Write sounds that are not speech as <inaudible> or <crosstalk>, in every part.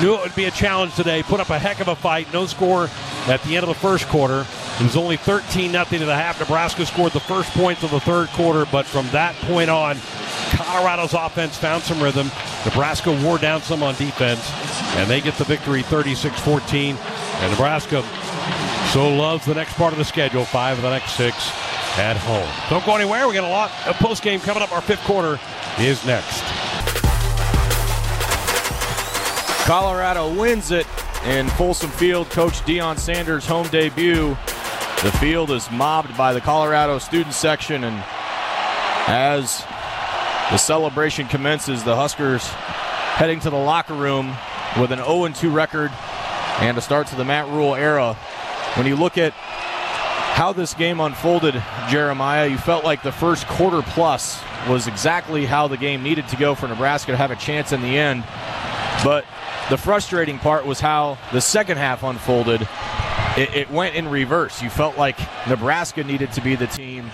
knew it would be a challenge today. Put up a heck of a fight. No score at the end of the first quarter. It was only 13 nothing to the half. Nebraska scored the first points of the third quarter, but from that point on, Colorado's offense found some rhythm. Nebraska wore down some on defense, and they get the victory 36 14. And Nebraska so loves the next part of the schedule, five of the next six at home. Don't go anywhere. We got a lot of post game coming up. Our fifth quarter is next. Colorado wins it in Folsom Field. Coach Deion Sanders' home debut. The field is mobbed by the Colorado student section, and as the celebration commences, the Huskers heading to the locker room with an 0 2 record and a start to the Matt Rhule era. When you look at how this game unfolded, Jeremiah, you felt like the first quarter plus was exactly how the game needed to go for Nebraska to have a chance in the end. But the frustrating part was how the second half unfolded. It, it, went in reverse. You felt like Nebraska needed to be the team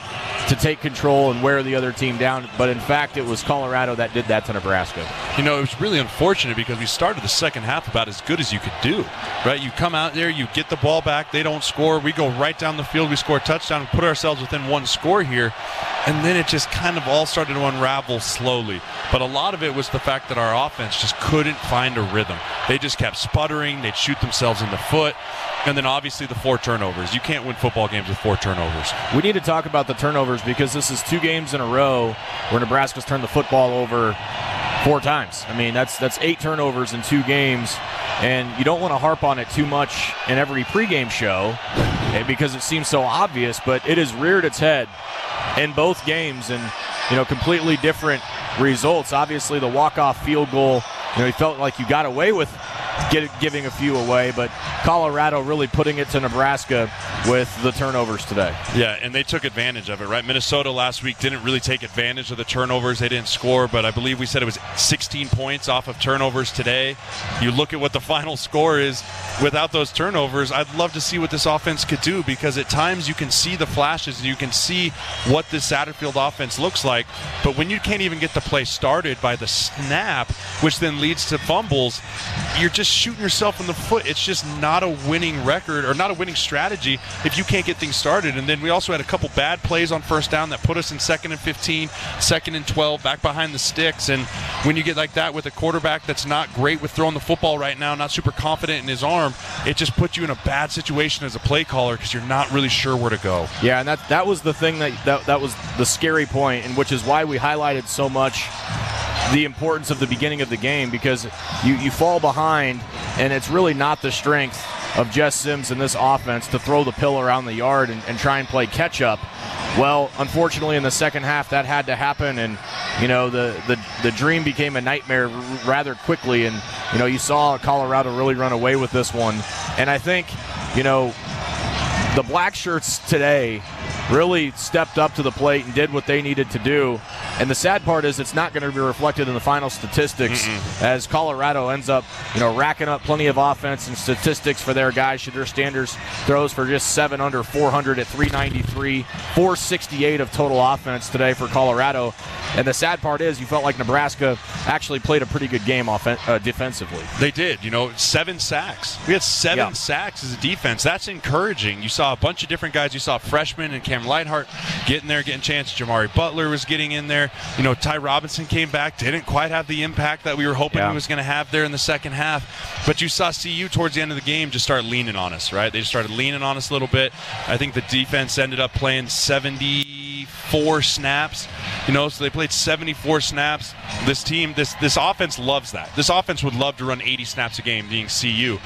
to take control and wear the other team down, but in fact, it was Colorado that did that to Nebraska. You know, it was really unfortunate because we started the second half about as good as you could do, right? You come out there, you get the ball back, they don't score, we go right down the field, we score a touchdown, put ourselves within one score here, and then it just kind of all started to unravel slowly. But a lot of it was the fact that our offense just couldn't find a rhythm. They just kept sputtering, they'd shoot themselves in the foot. And then obviously the four turnovers. You can't win football games with four turnovers. We need to talk about the turnovers because this is two games in a row where Nebraska's turned the football over four times. I mean, that's that's eight turnovers in two games, and you don't want to harp on it too much in every pregame show eh, because it seems so obvious. But it has reared its head in both games, and you know, completely different results. Obviously, the walk-off field goal. You know, he felt like you got away with get, giving a few away, but Colorado really putting it to Nebraska with the turnovers today. Yeah, and they took advantage of it, right? Minnesota last week didn't really take advantage of the turnovers. They didn't score, but I believe we said it was 16 points off of turnovers today. You look at what the <laughs> final score is without those turnovers. I'd love to see what this offense could do because at times you can see the flashes and you can see what this Satterfield offense looks like, but when you can't even get the play started by the snap, which then leads to fumbles, you're just shooting yourself in the foot. It's just not a winning record or not a winning strategy if you can't get things started. And then we also had a couple bad plays on first down that put us in second and 15, second and 12, back behind the sticks. And when you get like that with a quarterback that's not great with throwing the football right now, not super confident in his arm, it just puts you in a bad situation as a play caller because you're not really sure where to go. Yeah, and that that was the thing that, that that was the scary point, and which is why we highlighted so much the importance of the beginning of the game because you, you fall behind and it's really not the strength of Jeff Sims and this offense to throw the pill around the yard and, and try and play catch up. Well, unfortunately, in the second half, that had to happen, and you know the, the the dream became a nightmare rather quickly. And you know you saw Colorado really run away with this one. And I think you know the black shirts today really stepped up to the plate and did what they needed to do. And the sad part is it's not going to be reflected in the final statistics Mm-mm. as Colorado ends up, you know, racking up plenty of offense and statistics for their guys. Shedeur Sanders throws for just seven under 400 at 393, 468 of total offense today for Colorado. And the sad part is you felt like Nebraska actually played a pretty good game off- uh, defensively. They did. You know, seven sacks. We had seven yeah. sacks as a defense. That's encouraging. You saw a bunch of different guys. You saw freshmen and Cam Lenhardt getting there, getting chances. Jimari Butler was getting in there. You know, Ty Robinson came back, didn't quite have the impact that we were hoping yeah. he was going to have there in the second half. But you saw CU towards the end of the game just start leaning on us, right? They just started leaning on us a little bit. I think the defense ended up playing 74 snaps. You know, so they played 74 snaps. This team, this this offense loves that. This offense would love to run 80 snaps a game, being CU.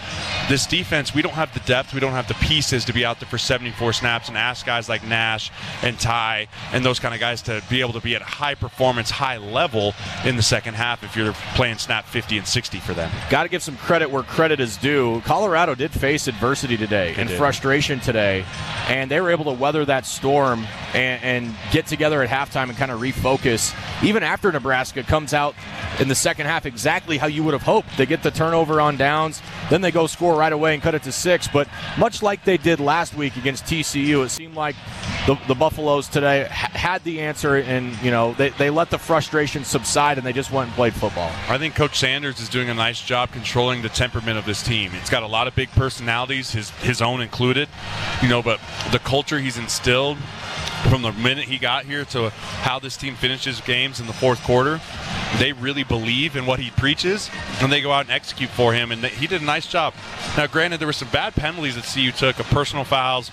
This defense, we don't have the depth, we don't have the pieces to be out there for 74 snaps and ask guys like Nash and Ty and those kind of guys to be able to be at high performance, high level in the second half if you're playing snap 50 and 60 for them. Got to give some credit where credit is due. Colorado did face adversity today and frustration today, and they were able to weather that storm and, and get together at halftime and kind of refocus. Even after Nebraska comes out in the second half exactly how you would have hoped. They get the turnover on downs, then they go score right away and cut it to six. But much like they did last week against TCU, it seemed like the, the Buffaloes today ha- had the answer, and you know they, they let the frustration subside, and they just went and played football. I think Coach Sanders is doing a nice job controlling the temperament of this team. It's got a lot of big personalities, his his own included, you know, but the culture he's instilled from the minute he got here to how this team finishes games in the fourth quarter, they really believe in what he preaches, and they go out and execute for him. And he did a nice job. Now, granted, there were some bad penalties that CU took of personal fouls,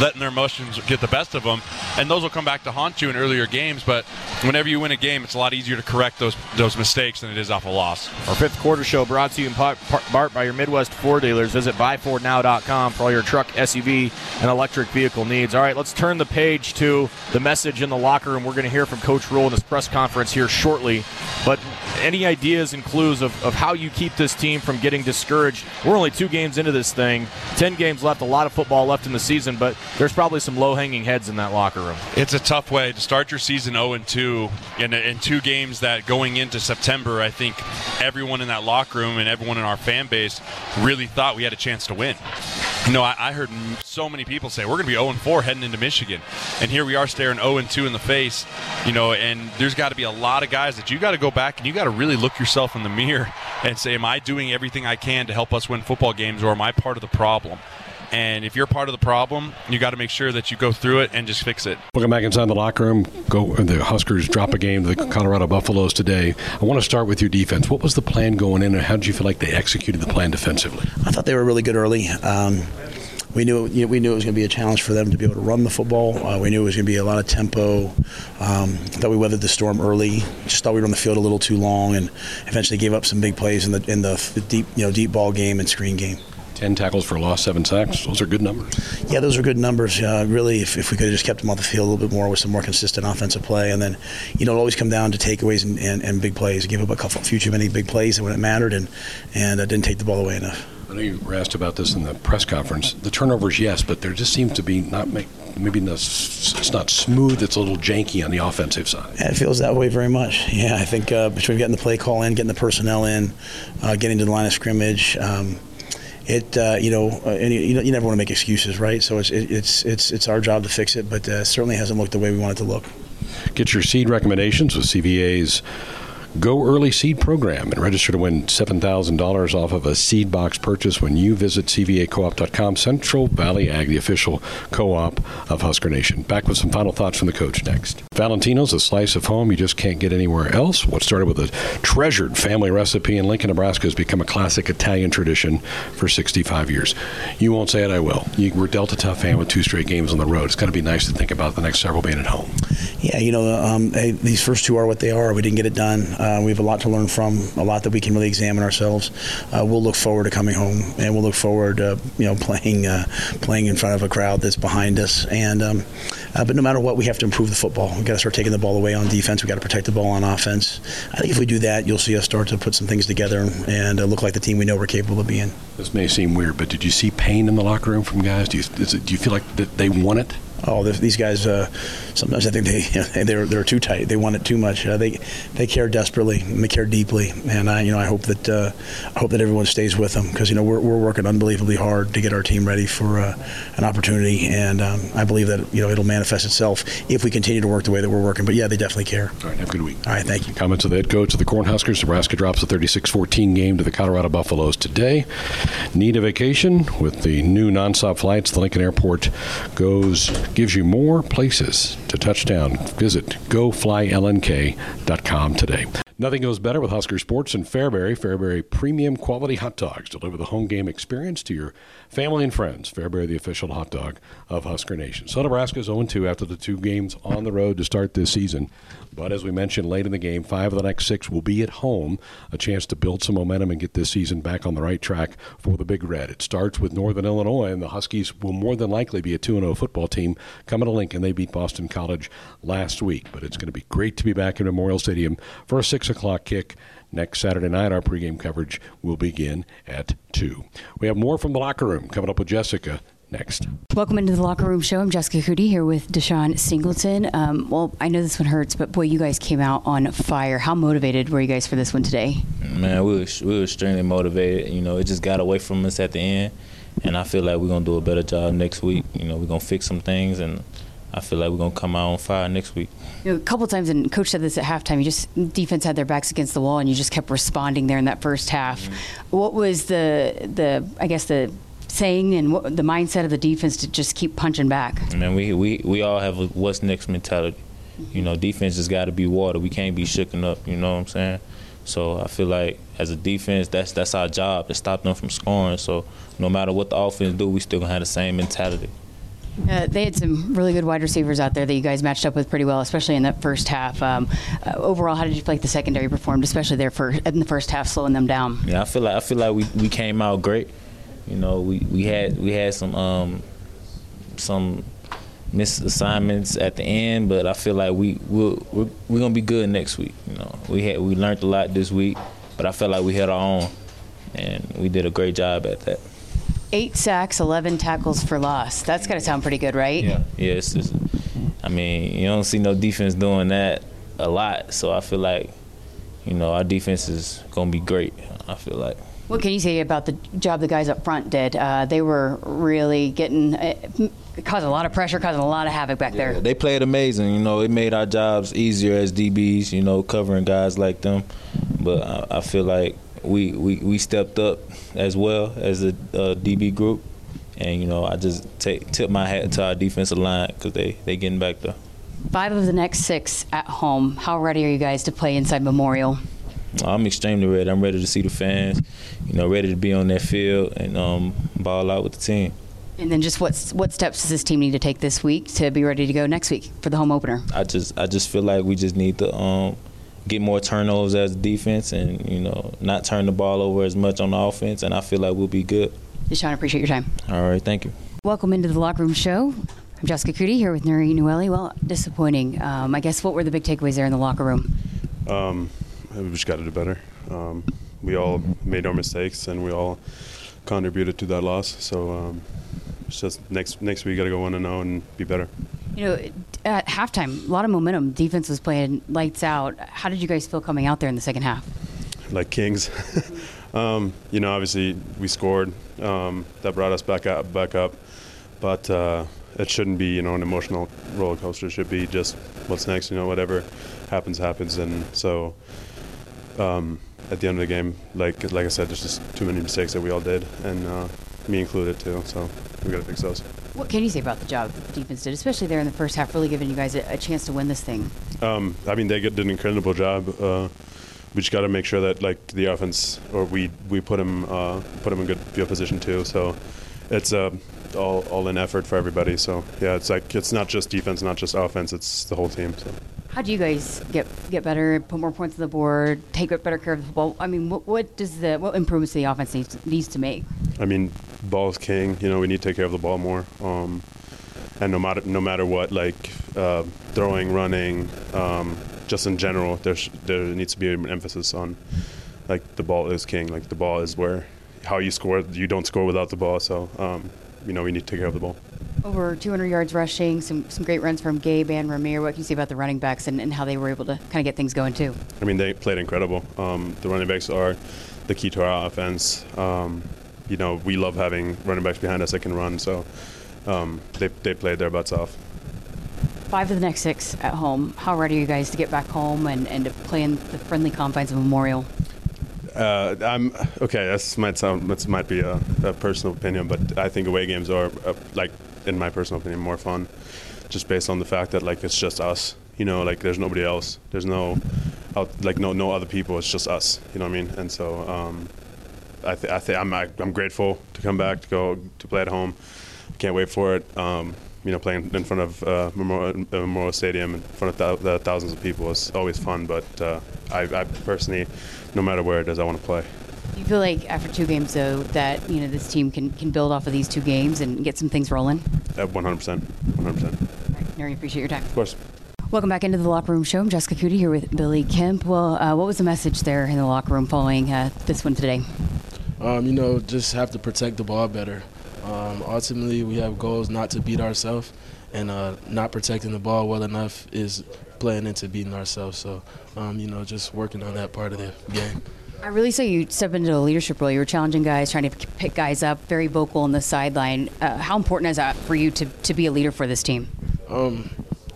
letting their emotions get the best of them, and those will come back to haunt you in earlier games. But whenever you win a game, it's a lot easier to correct those those mistakes than it is off a loss. Our fifth quarter show brought to you in part, part by your Midwest Ford dealers. Visit buyfordnow.com for all your truck, SUV, and electric vehicle needs. All right, let's turn the page to the message in the locker room. We're going to hear from Coach Rhule in this press conference here shortly. But any ideas and clues of, of how you keep this team from getting discouraged? We're only two games into this thing, 10 games left, a lot of football left in the season, but there's probably some low hanging heads in that locker room. It's a tough way to start your season 0 2 in, in two games that going into September, I think everyone in that locker room and everyone in our fan base really thought we had a chance to win. You know, I, I heard so many people say we're going to be 0 4 heading into Michigan, and here we are staring 0 2 in the face. You know, and there's got to be a lot of guys that you got to go back and you got to really look yourself in the <laughs> mirror and say, "Am I doing everything I can to help us win football games, or am I part of the problem?" And if you're part of the problem, you got to make sure that you go through it and just fix it. Welcome back inside the locker room. Go. The Huskers drop a game to the Colorado Buffaloes today. I want to start with your defense. What was the plan going in, and how did you feel like they executed the plan defensively? I thought they were really good early. Um, we knew you know, we knew it was going to be a challenge for them to be able to run the football. Uh, we knew it was going to be a lot of tempo. Um, thought we weathered the storm early. Just thought we were on the field a little too long, and eventually gave up some big plays in the in the, the deep you know deep ball game and screen game. 10 tackles for loss, seven sacks. Those are good numbers. Yeah, those are good numbers. Uh, really, if, if we could have just kept them on the field a little bit more with some more consistent offensive play. And then, you know, it always come down to takeaways and, and, and big plays. Give up a couple, few too many big plays when it mattered and, and uh, didn't take the ball away enough. I know you were asked about this in the press conference. The turnovers, yes, but there just seems to be not make, maybe not, it's not smooth. It's a little janky on the offensive side. Yeah, it feels that way very much. Yeah, I think uh, between getting the play call in, getting the personnel in, uh, getting to the line of scrimmage. Um, it uh, you know uh, you, you, never want to make excuses right? So it's it, it's it's it's our job to fix it but uh, certainly hasn't looked the way we want it to look. Get your seed recommendations with CVA's Go Early Seed Program and register to win $7,000 off of a seed box purchase when you visit CVACoop.com. Central Valley Ag, the official co op of Husker Nation. Back with some final thoughts from the coach next. Valentino's, a slice of home you just can't get anywhere else. What started with a treasured family recipe in Lincoln, Nebraska has become a classic Italian tradition for 65 years. You won't say it, I will. You were dealt a tough hand with two straight games on the road. It's going to be nice to think about the next several being at home. Yeah, you know, um, these first two are what they are. We didn't get it done. Uh, we have a lot to learn from, a lot that we can really examine ourselves. Uh, we'll look forward to coming home, and we'll look forward to you know <laughs> playing uh, playing in front of a crowd that's behind us. And um, uh, but no matter what, we have to improve the football. We've got to start taking the ball away on defense. We've got to protect the ball on offense. I think if we do that, you'll see us start to put some things together and uh, look like the team we know we're capable of being. This may seem weird, but did you see pain in the locker room from guys? Do you, it, do you feel like that they want it? Oh, these guys. Uh, sometimes I think they <laughs> you know, they're they're too tight. They want it too much. Uh, they they care desperately. And they care deeply, and I you know I hope that uh, I hope that everyone stays with them because you know we're, we're working unbelievably hard to get our team ready for uh, an opportunity, and um, I believe that you know it'll manifest itself if we continue to work the way that we're working. But yeah, they definitely care. All right, have a good week. All right, thank you. Comments of the head coach of the Cornhuskers. Nebraska drops a 36-14 game to the Colorado Buffaloes today. Need a vacation with the new nonstop flights. The Lincoln Airport goes gives you more places to touch down. Visit goflylnk.com today. Nothing goes better with Husker Sports and Fairbury. Fairbury premium quality hot dogs deliver the home game experience to your family and friends. Fairbury, the official hot dog of Husker Nation. So Nebraska is 0 2 after the two games on the road to start this season. But as we mentioned late in the game, five of the next six will be at home. A chance to build some momentum and get this season back on the right track for the Big Red. It starts with Northern Illinois, and the Huskies will more than likely be a 2 0 football team coming to Lincoln. They beat Boston College last week. But it's going to be great to be back in Memorial Stadium for a 6 o'clock kick. Next Saturday night, our pregame coverage will begin at 2. We have more from the locker room coming up with Jessica next. Welcome into the Locker Room Show. I'm Jessica Coody here with DeShon Singleton. Um, well, I know this one hurts, but boy, you guys came out on fire. How motivated were you guys for this one today? Man, we were, we were extremely motivated. You know, it just got away from us at the end, and I feel like we're going to do a better job next week. You know, we're going to fix some things, and I feel like we're gonna come out on fire next week. You know, a couple times, and Coach said this at halftime. You just defense had their backs against the wall, and you just kept responding there in that first half. Mm-hmm. What was the the I guess the saying and what, the mindset of the defense to just keep punching back? I mean, we we we all have a what's next mentality. You know, defense has got to be water. We can't be shooken up. You know what I'm saying? So I feel like as a defense, that's that's our job to stop them from scoring. So no matter what the offense do, we still gonna have the same mentality. Uh, they had some really good wide receivers out there that you guys matched up with pretty well, especially in that first half. Um, uh, overall, how did you feel like the secondary performed, especially there for in the first half, slowing them down? Yeah, I feel like I feel like we, we came out great. You know, we, we had we had some um, some missed assignments at the end, but I feel like we we'll, we're we're gonna be good next week. You know, we had we learned a lot this week, but I felt like we had our own, and we did a great job at that. Eight sacks, 11 tackles for loss. That's got to sound pretty good, right? Yeah. Yeah. It's just, I mean, you don't see no defense doing that a lot, so I feel like, you know, our defense is gonna be great. I feel like. What can you say about the job the guys up front did? Uh, they were really getting, uh, causing a lot of pressure, causing a lot of havoc back yeah, there. They played amazing. You know, it made our jobs easier as DBs. You know, covering guys like them. But I, I feel like we, we we stepped up as well as a uh, DB group, and you know, I just take tip my hat to our defensive line because they they getting back there. Five of the next six at home. How ready are you guys to play inside Memorial? I'm extremely ready. I'm ready to see the fans, you know, ready to be on that field and um, ball out with the team. And then just what what steps does this team need to take this week to be ready to go next week for the home opener? I just I just feel like we just need to um, get more turnovers as a defense and you know not turn the ball over as much on the offense, and I feel like we'll be good. DeShon, appreciate your time. All right, thank you. Welcome into the locker room show. I'm Jessica Coody here with Nouri Nouili. Well, disappointing. Um, I guess what were the big takeaways there in the locker room? Um, we just got to do better. Um, we all made our mistakes and we all contributed to that loss. So um, it's just next next week got to go one and zero and be better. You know, at halftime, a lot of momentum. Defense was playing lights out. How did you guys feel coming out there in the second half? Like kings. <laughs> um, you know, obviously we scored. Um, that brought us back up, back up. But uh, it shouldn't be, you know, an emotional roller coaster. It should be just what's next. You know, whatever happens, happens. And so um, at the end of the game, like like I said, there's just too many mistakes that we all did, and uh, me included too. So we got to fix those. What can you say about the job the defense did, especially there in the first half, really giving you guys a, a chance to win this thing? Um, I mean, they did an incredible job. Uh, we just got to make sure that like the offense, or we we put them uh, put them in good field position too. So it's uh, all all in effort for everybody. So yeah, it's like it's not just defense, not just offense. It's the whole team. So. How do you guys get get better, put more points on the board, take better care of the ball? I mean, what, what does the what improvements the offense needs needs to make? I mean, ball is king. You know, we need to take care of the ball more. Um, and no matter no matter what, like uh, throwing, running, um, just in general, there's there needs to be an emphasis on like the ball is king. Like the ball is where how you score. You don't score without the ball. So um, you know we need to take care of the ball. Over 200 yards rushing, some some great runs from Gabe and Rahmir. What can you say about the running backs and, and how they were able to kind of get things going too? I mean, they played incredible. Um, the running backs are the key to our offense. Um, you know, we love having running backs behind us that can run. So um, they they played their butts off. Five of the next six at home. How ready are you guys to get back home and, and to play in the friendly confines of Memorial? Uh, I'm okay. This might sound this might be a, a personal opinion, but I think away games are uh, like, in my personal opinion, more fun, just based on the fact that like it's just us. You know, like there's nobody else. There's no, out, like no no other people. It's just us. You know what I mean? And so um, I th- I think I'm I'm grateful to come back to go to play at home. Can't wait for it. Um, you know, playing in front of uh, Memorial, Memorial, Stadium in front of th- the thousands of people is always fun. But uh, I, I, personally, no matter where it is, I want to play. You feel like after two games, though, that you know this team can, can build off of these two games and get some things rolling? At 100 percent, 100 percent. Nouri, appreciate your time. Of course. Welcome back into the locker room show. I'm Jessica Coody here with Billy Kemp. Well, uh, what was the message there in the locker room following uh, this one today? Um, you know, just have to protect the ball better. Um, ultimately, we have goals not to beat ourselves, and uh, not protecting the ball well enough is playing into beating ourselves. So, um, you know, just working on that part of the game. I really saw you step into a leadership role. You were challenging guys, trying to pick guys up, very vocal on the sideline. Uh, how important is that for you to, to be a leader for this team? Um,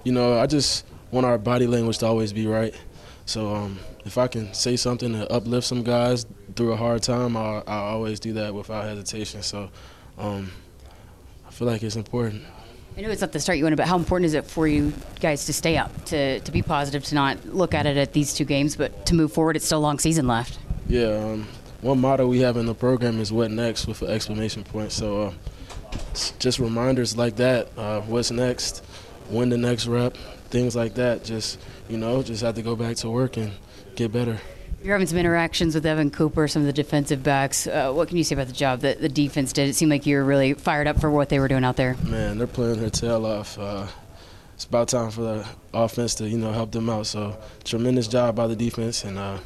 you know, I just want our body language to always be right. So um, if I can say something to uplift some guys through a hard time, I I always do that without hesitation. So um, I feel like it's important. I know it's not the start you wanted, but how important is it for you guys to stay up, to, to be positive, to not look at it at these two games, but to move forward? It's still a long season left. Yeah, um, one motto we have in the program is "What next?" with an exclamation point. So uh, just reminders like that. Uh, what's next? When the next rep? Things like that. Just you know, just have to go back to work and get better. You're having some interactions with Evan Cooper, some of the defensive backs. Uh, what can you say about the job that the defense did? It seemed like you were really fired up for what they were doing out there. Man, they're playing their tail off. Uh, it's about time for the offense to you know help them out. So tremendous job by the defense, and uh,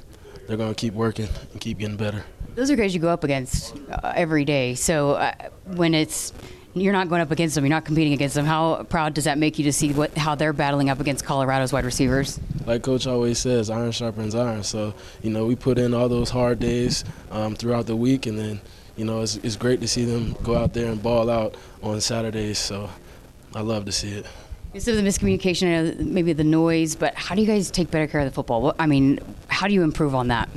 they're going to keep working and keep getting better. Those are guys you go up against uh, every day. So uh, when it's you're not going up against them, you're not competing against them. How proud does that make you to see what how they're battling up against Colorado's wide receivers? Like Coach always says, iron sharpens iron. So you know we put in all those hard days um, throughout the week, and then you know it's, it's great to see them go out there and ball out on Saturdays. So I love to see it. of the miscommunication, maybe the noise, but how do you guys take better care of the football? I mean, how do you improve on that?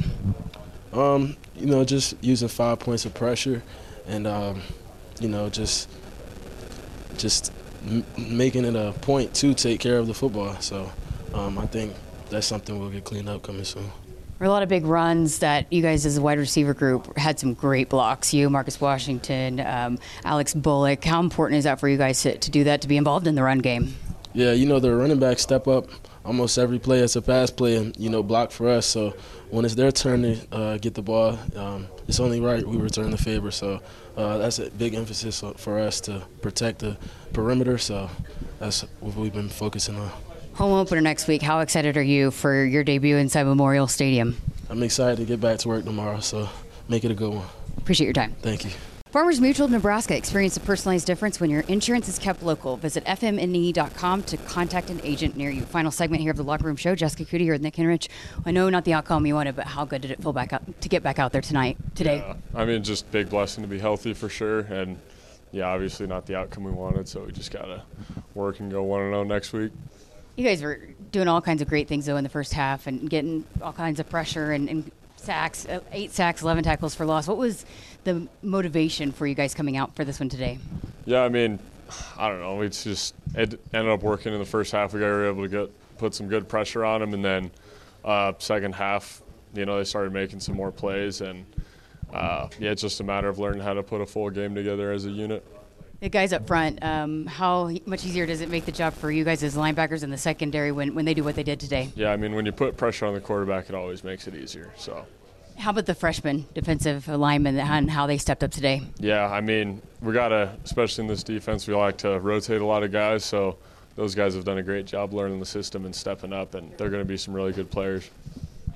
Um, you know, just using five points of pressure, and um, you know, just just m- making it a point to take care of the football. So um, I think that's something we'll get cleaned up coming soon. There were a lot of big runs that you guys, as a wide receiver group, had some great blocks. You, Marcus Washington, um, Alex Bullock. How important is that for you guys to, to do that, to be involved in the run game? Yeah, you know the running backs step up almost every play as a pass play and you know block for us. So when it's their turn to uh, get the ball, um, it's only right we return the favor. So uh, that's a big emphasis for us to protect the perimeter. So that's what we've been focusing on. Home opener next week. How excited are you for your debut inside Memorial Stadium? I'm excited to get back to work tomorrow. So make it a good one. Appreciate your time. Thank you. Farmers Mutual of Nebraska. Experience a personalized difference when your insurance is kept local. Visit fmne.com to contact an agent near you. Final segment here of the Locker Room Show. Jessica Coody here with Nick Henrich. I know not the outcome you wanted, but how good did it feel back out to get back out there tonight, today? Yeah, I mean, just big blessing to be healthy for sure, and yeah, obviously not the outcome we wanted, so we just gotta work and go one and zero next week. You guys were doing all kinds of great things though in the first half and getting all kinds of pressure and, and sacks, uh, eight sacks, 11 tackles for loss. What was the motivation for you guys coming out for this one today? Yeah, I mean, I don't know. It's just it ended up working in the first half. We were able to get put some good pressure on them, and then uh, second half, you know, they started making some more plays, and uh, yeah, it's just a matter of learning how to put a full game together as a unit. The guys up front, um, how much easier does it make the job for you guys as linebackers in the secondary when, when they do what they did today? Yeah, I mean, when you put pressure on the quarterback, it always makes it easier. So. How about the freshman defensive linemen and how they stepped up today? Yeah, I mean, we got to, especially in this defense, we like to rotate a lot of guys. So those guys have done a great job learning the system and stepping up, and they're going to be some really good players.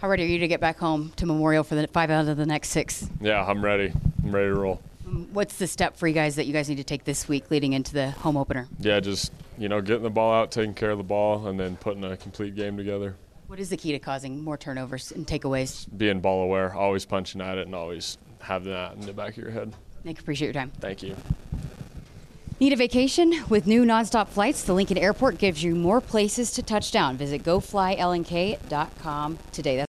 How ready are you to get back home to Memorial for the five out of the next six? Yeah, I'm ready. I'm ready to roll. Um, what's the step for you guys that you guys need to take this week leading into the home opener? Yeah, just you know, getting the ball out, taking care of the ball, and then putting a complete game together. What is the key to causing more turnovers and takeaways? Being ball aware, always punching at it, and always having that in the back of your head. Nick, appreciate your time. Thank you. Need a vacation? With new nonstop flights, the Lincoln Airport gives you more places to touch down. Visit goflylnk.com today. That's